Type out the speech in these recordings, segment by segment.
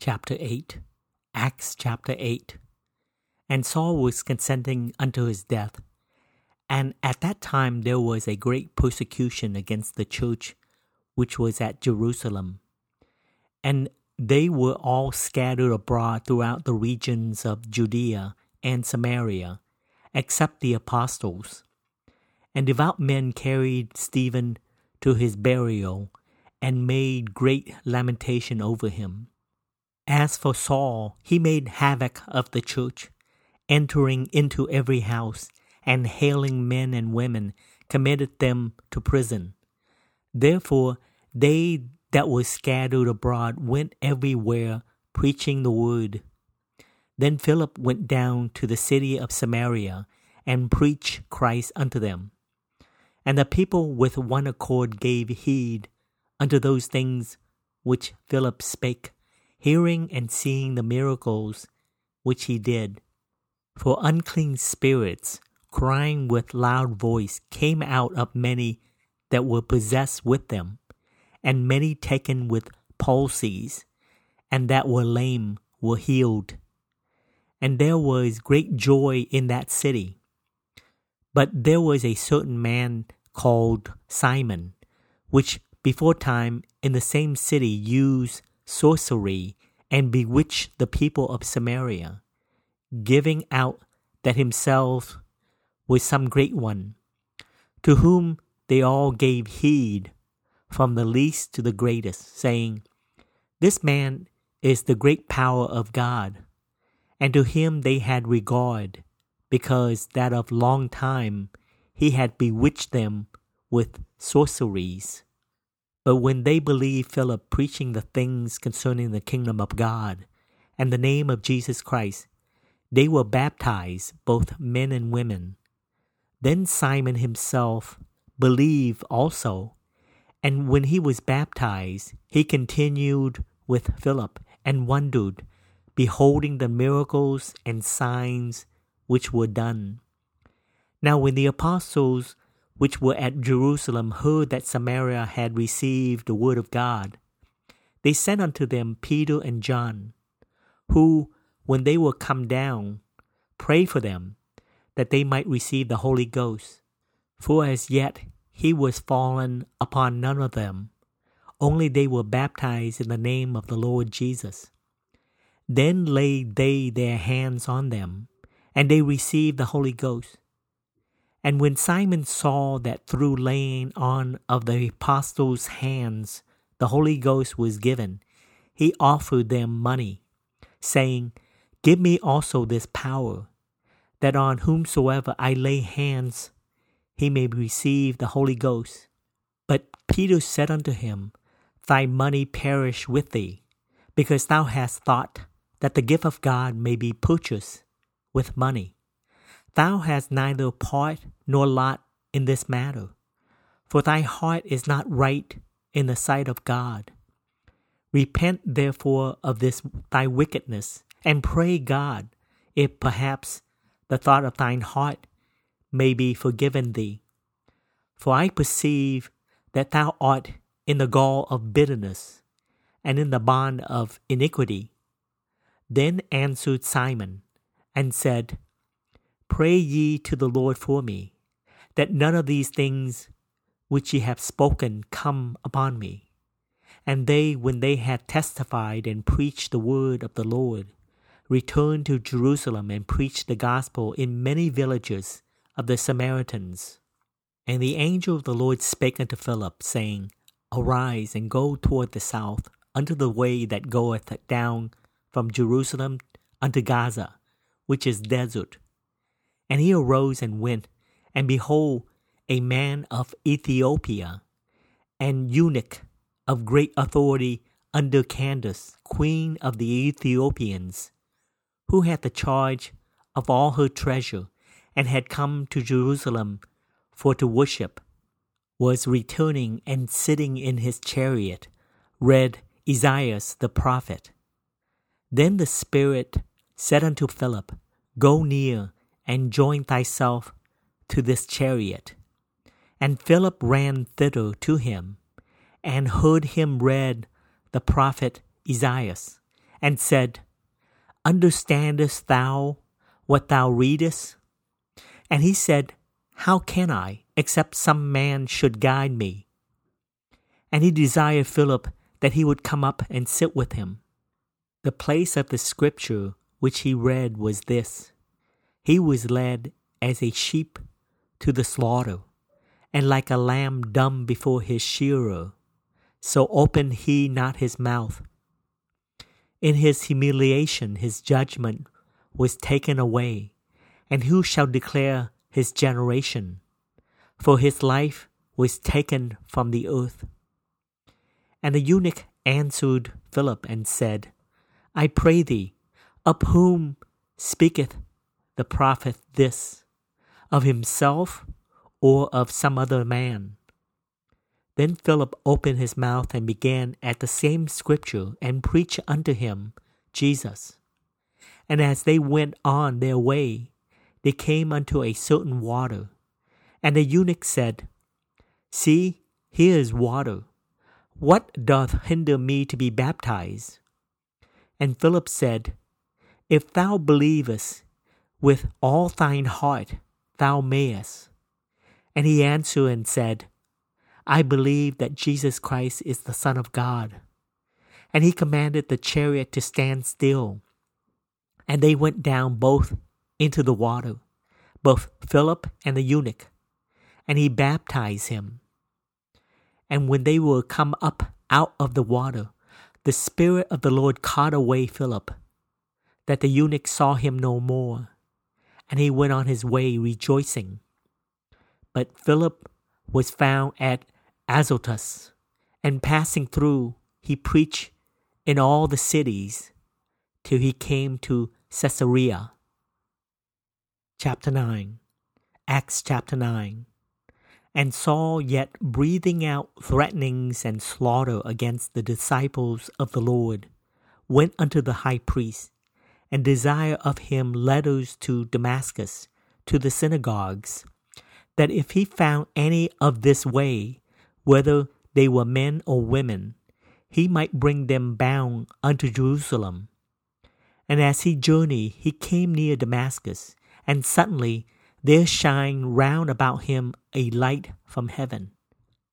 chapter 8, Acts chapter 8. And Saul was consenting unto his death. And at that time there was a great persecution against the church which was at Jerusalem. And they were all scattered abroad throughout the regions of Judea and Samaria, except the apostles. And devout men carried Stephen to his burial and made great lamentation over him. As for Saul, he made havoc of the church, entering into every house, and hailing men and women, committed them to prison. Therefore, they that were scattered abroad went everywhere, preaching the word. Then Philip went down to the city of Samaria, and preached Christ unto them. And the people with one accord gave heed unto those things which Philip spake hearing and seeing the miracles which he did. For unclean spirits, crying with loud voice, came out of many that were possessed with them, and many taken with palsies, and that were lame were healed. And there was great joy in that city. But there was a certain man called Simon, which before time in the same city used sorcery and bewitched the people of Samaria, giving out that himself was some great one, to whom they all gave heed, from the least to the greatest, saying, This man is the great power of God. And to him they had regard, because that of long time he had bewitched them with sorceries. But when they believed Philip preaching the things concerning the kingdom of God and the name of Jesus Christ, they were baptized, both men and women. Then Simon himself believed also, and when he was baptized, he continued with Philip and wondered, beholding the miracles and signs which were done. Now, when the apostles which were at Jerusalem heard that Samaria had received the word of God, they sent unto them Peter and John, who, when they were come down, prayed for them, that they might receive the Holy Ghost. For as yet he was fallen upon none of them, only they were baptized in the name of the Lord Jesus. Then laid they their hands on them, and they received the Holy Ghost. And when Simon saw that through laying on of the apostles' hands the Holy Ghost was given, he offered them money, saying, Give me also this power, that on whomsoever I lay hands he may receive the Holy Ghost. But Peter said unto him, Thy money perish with thee, because thou hast thought that the gift of God may be purchased with money. Thou hast neither part nor lot in this matter, for thy heart is not right in the sight of God. Repent therefore of this thy wickedness, and pray God, if perhaps the thought of thine heart may be forgiven thee. For I perceive that thou art in the gall of bitterness, and in the bond of iniquity. Then answered Simon, and said, Pray ye to the Lord for me, that none of these things which ye have spoken come upon me. And they, when they had testified and preached the word of the Lord, returned to Jerusalem and preached the gospel in many villages of the Samaritans. And the angel of the Lord spake unto Philip, saying, Arise and go toward the south, unto the way that goeth down from Jerusalem unto Gaza, which is desert and he arose and went, and behold, a man of Ethiopia, an eunuch of great authority under Candace, queen of the Ethiopians, who had the charge of all her treasure, and had come to Jerusalem for to worship, was returning and sitting in his chariot, read Esaias the prophet. Then the Spirit said unto Philip, Go near and join thyself to this chariot. And Philip ran thither to him, and heard him read the prophet Esaias. and said, Understandest thou what thou readest? And he said, How can I, except some man should guide me? And he desired Philip that he would come up and sit with him. The place of the scripture which he read was this He was led as a sheep to the slaughter, and like a lamb dumb before his shearer, so opened he not his mouth. In his humiliation, his judgment was taken away. And who shall declare his generation? For his life was taken from the earth. And the eunuch answered Philip and said, I pray thee, of whom speaketh the prophet this? Of himself or of some other man? Then Philip opened his mouth and began at the same scripture and preached unto him Jesus. And as they went on their way, they came unto a certain water. And the eunuch said, See, here is water. What doth hinder me to be baptized? And Philip said, If thou believest with all thine heart, thou mayest. And he answered and said, I believe that Jesus Christ is the Son of God. And he commanded the chariot to stand still. And they went down both into the water, both Philip and the eunuch, and he baptized him. And when they were come up out of the water, the Spirit of the Lord caught away Philip, that the eunuch saw him no more, and he went on his way rejoicing. But Philip was found at Azotus, and passing through, he preached in all the cities till he came to Caesarea. Chapter 9 Acts chapter 9 And Saul, yet breathing out threatenings and slaughter against the disciples of the Lord, went unto the high priest, and desire of him letters to Damascus, to the synagogues, that if he found any of this way, whether they were men or women, he might bring them bound unto Jerusalem. And as he journeyed, he came near Damascus, and suddenly there shined round about him a light from heaven.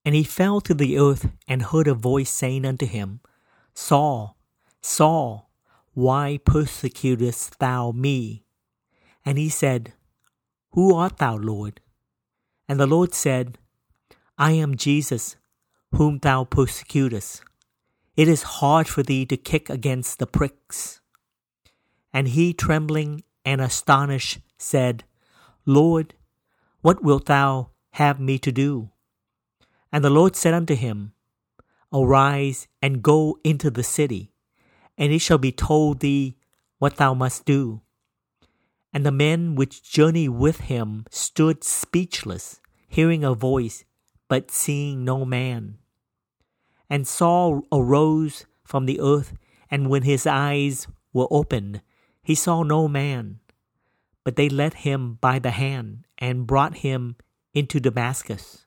And he fell to the earth and heard a voice saying unto him, Saul, Saul, why persecutest thou me? And he said, Who art thou, Lord? And the Lord said, I am Jesus, whom thou persecutest. It is hard for thee to kick against the pricks. And he, trembling and astonished, said, Lord, what wilt thou have me to do? And the Lord said unto him, Arise and go into the city, and it shall be told thee what thou must do. And the men which journeyed with him stood speechless, hearing a voice but seeing no man. And Saul arose from the earth, and when his eyes were opened, he saw no man. But they led him by the hand and brought him into Damascus.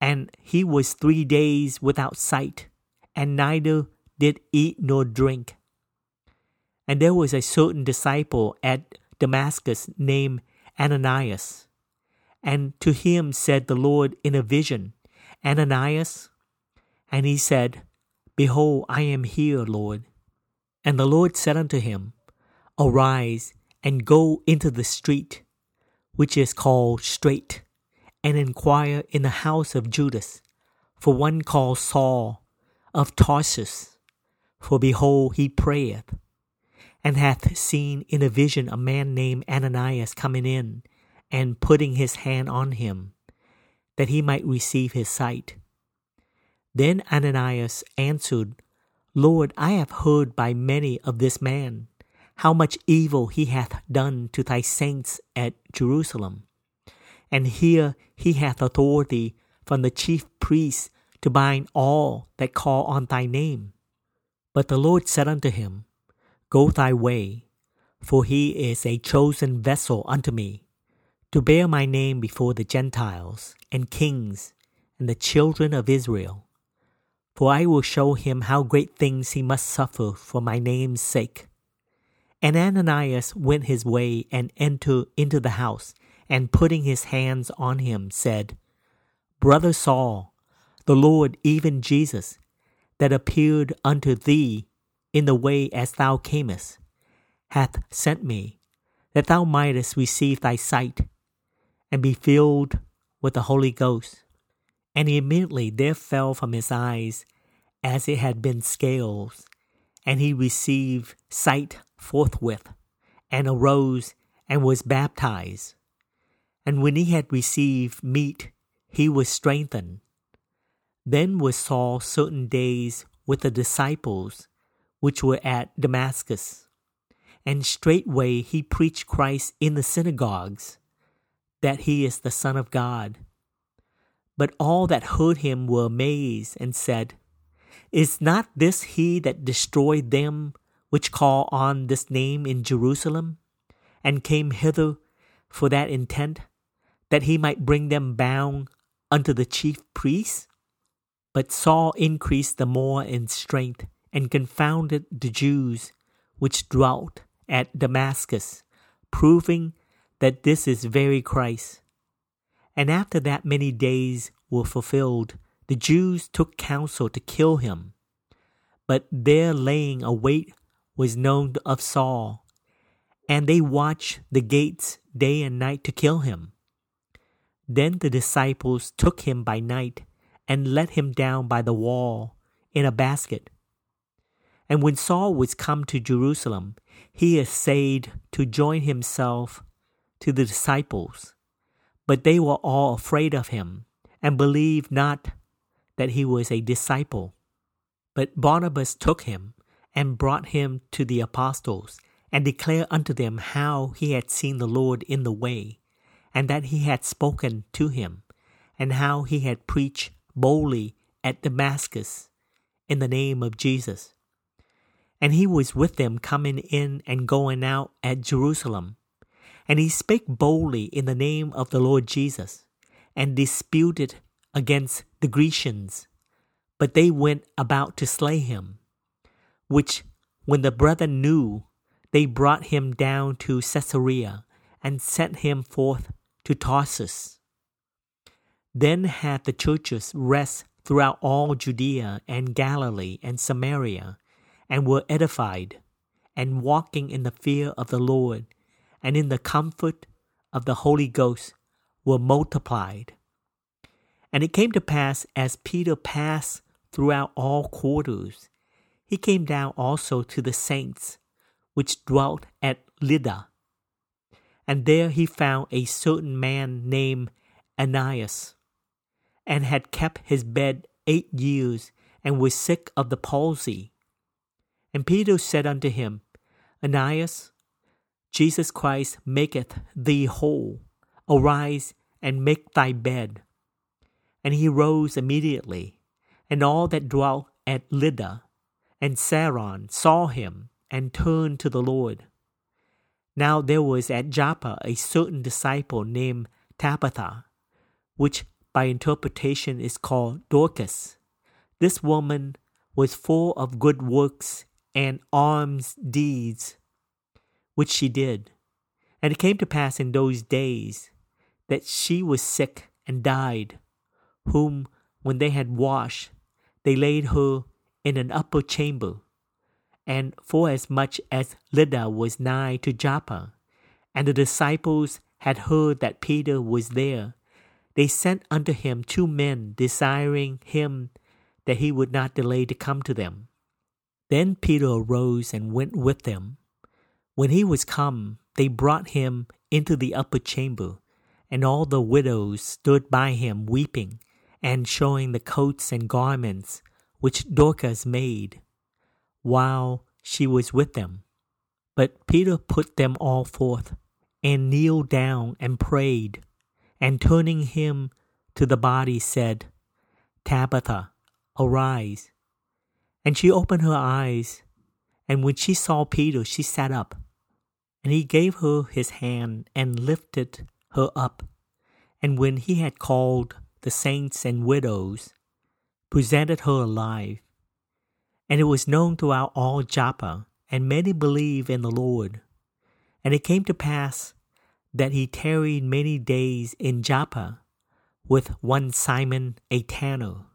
And he was three days without sight, and neither did eat nor drink. And there was a certain disciple at Damascus named Ananias and to him said the Lord in a vision, Ananias. And he said, Behold, I am here, Lord. And the Lord said unto him, Arise and go into the street, which is called Straight, and inquire in the house of Judas for one called Saul of Tarsus. For behold, he prayeth, and hath seen in a vision a man named Ananias coming in and putting his hand on him, that he might receive his sight. Then Ananias answered, Lord, I have heard by many of this man, how much evil he hath done to thy saints at Jerusalem. And here he hath authority from the chief priests to bind all that call on thy name. But the Lord said unto him, Go thy way, for he is a chosen vessel unto me to bear my name before the Gentiles and kings and the children of Israel. for I will show him how great things he must suffer for my name's sake. And Ananias went his way and entered into the house, and putting his hands on him, said, Brother Saul, the Lord, even Jesus, that appeared unto thee in the way as thou camest, hath sent me, that thou mightest receive thy sight, and be filled with the Holy Ghost. And immediately there fell from his eyes as it had been scales, and he received sight forthwith, and arose and was baptized. And when he had received meat, he was strengthened. Then was Saul certain days with the disciples which were at Damascus. And straightway he preached Christ in the synagogues, that he is the Son of God. But all that heard him were amazed and said, Is not this he that destroyed them which call on this name in Jerusalem, and came hither for that intent, that he might bring them bound unto the chief priests? But Saul increased the more in strength, and confounded the Jews which dwelt at Damascus, proving that this is very Christ. And after that many days were fulfilled, the Jews took counsel to kill him. But their laying await was known of Saul, and they watched the gates day and night to kill him. Then the disciples took him by night and let him down by the wall in a basket. And when Saul was come to Jerusalem, he essayed to join himself to the disciples. But they were all afraid of him, and believed not that he was a disciple. But Barnabas took him, and brought him to the apostles, and declared unto them how he had seen the Lord in the way, and that he had spoken to him, and how he had preached boldly at Damascus in the name of Jesus. And he was with them coming in and going out at Jerusalem and he spake boldly in the name of the Lord Jesus, and disputed against the Grecians. But they went about to slay him, which, when the brethren knew, they brought him down to Caesarea, and sent him forth to Tarsus. Then had the churches rest throughout all Judea and Galilee and Samaria, and were edified, and walking in the fear of the Lord and in the comfort of the Holy Ghost were multiplied. And it came to pass as Peter passed throughout all quarters, he came down also to the saints which dwelt at Lydda. And there he found a certain man named Aeneas, and had kept his bed eight years, and was sick of the palsy. And Peter said unto him, Aeneas, Jesus Christ maketh thee whole. Arise and make thy bed. And he rose immediately, and all that dwelt at Lydda and Saron saw him and turned to the Lord. Now there was at Joppa a certain disciple named Tabitha, which by interpretation is called Dorcas. This woman was full of good works and alms deeds which she did. And it came to pass in those days that she was sick and died, whom, when they had washed, they laid her in an upper chamber. And forasmuch as Lydda was nigh to Joppa, and the disciples had heard that Peter was there, they sent unto him two men, desiring him that he would not delay to come to them. Then Peter arose and went with them. When he was come, they brought him into the upper chamber, and all the widows stood by him weeping, and showing the coats and garments which Dorcas made, while she was with them. But Peter put them all forth, and kneeled down and prayed, and turning him to the body said, Tabitha, arise. And she opened her eyes, and when she saw Peter, she sat up. And he gave her his hand and lifted her up. And when he had called the saints and widows, presented her alive. And it was known throughout all Joppa, and many believed in the Lord. And it came to pass that he tarried many days in Joppa with one Simon a tanner,